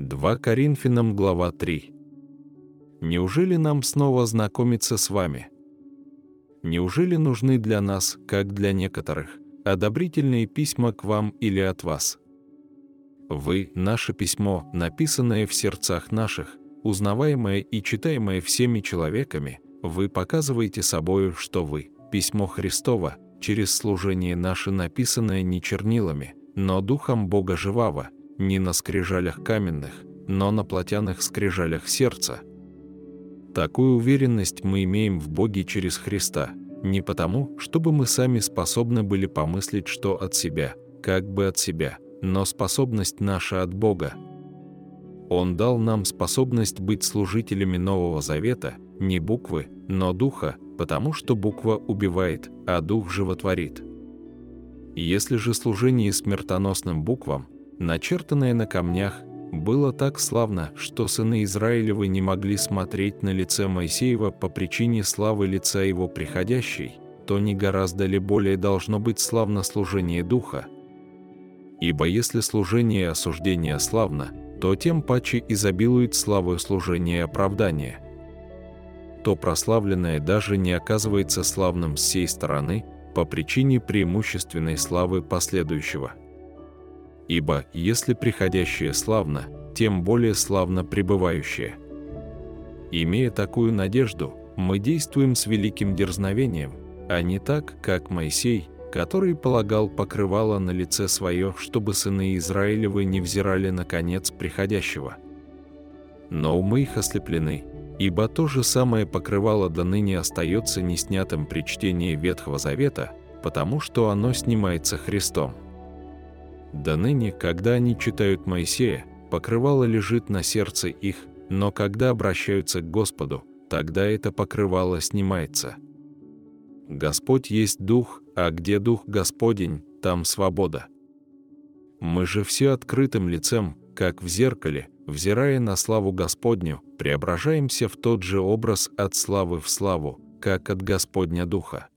2 Коринфянам, глава 3. Неужели нам снова знакомиться с вами? Неужели нужны для нас, как для некоторых, одобрительные письма к вам или от вас? Вы – наше письмо, написанное в сердцах наших, узнаваемое и читаемое всеми человеками, вы показываете собою, что вы – письмо Христово, через служение наше написанное не чернилами, но Духом Бога Живаго, не на скрижалях каменных, но на плотяных скрижалях сердца. Такую уверенность мы имеем в Боге через Христа, не потому, чтобы мы сами способны были помыслить, что от себя, как бы от себя – но способность наша от Бога. Он дал нам способность быть служителями Нового Завета, не буквы, но духа, потому что буква убивает, а дух животворит. Если же служение смертоносным буквам, начертанное на камнях, было так славно, что сыны Израилевы не могли смотреть на лице Моисеева по причине славы лица его приходящей, то не гораздо ли более должно быть славно служение Духа, Ибо если служение и осуждение славно, то тем паче изобилует славою служение и оправдание. То прославленное даже не оказывается славным с сей стороны по причине преимущественной славы последующего. Ибо если приходящее славно, тем более славно пребывающее. Имея такую надежду, мы действуем с великим дерзновением, а не так, как Моисей – который полагал покрывало на лице свое, чтобы сыны Израилевы не взирали на конец приходящего. Но умы их ослеплены, ибо то же самое покрывало до ныне остается неснятым при чтении Ветхого Завета, потому что оно снимается Христом. До ныне, когда они читают Моисея, покрывало лежит на сердце их, но когда обращаются к Господу, тогда это покрывало снимается. Господь есть Дух, а где Дух Господень, там свобода. Мы же все открытым лицем, как в зеркале, взирая на славу Господню, преображаемся в тот же образ от славы в славу, как от Господня Духа.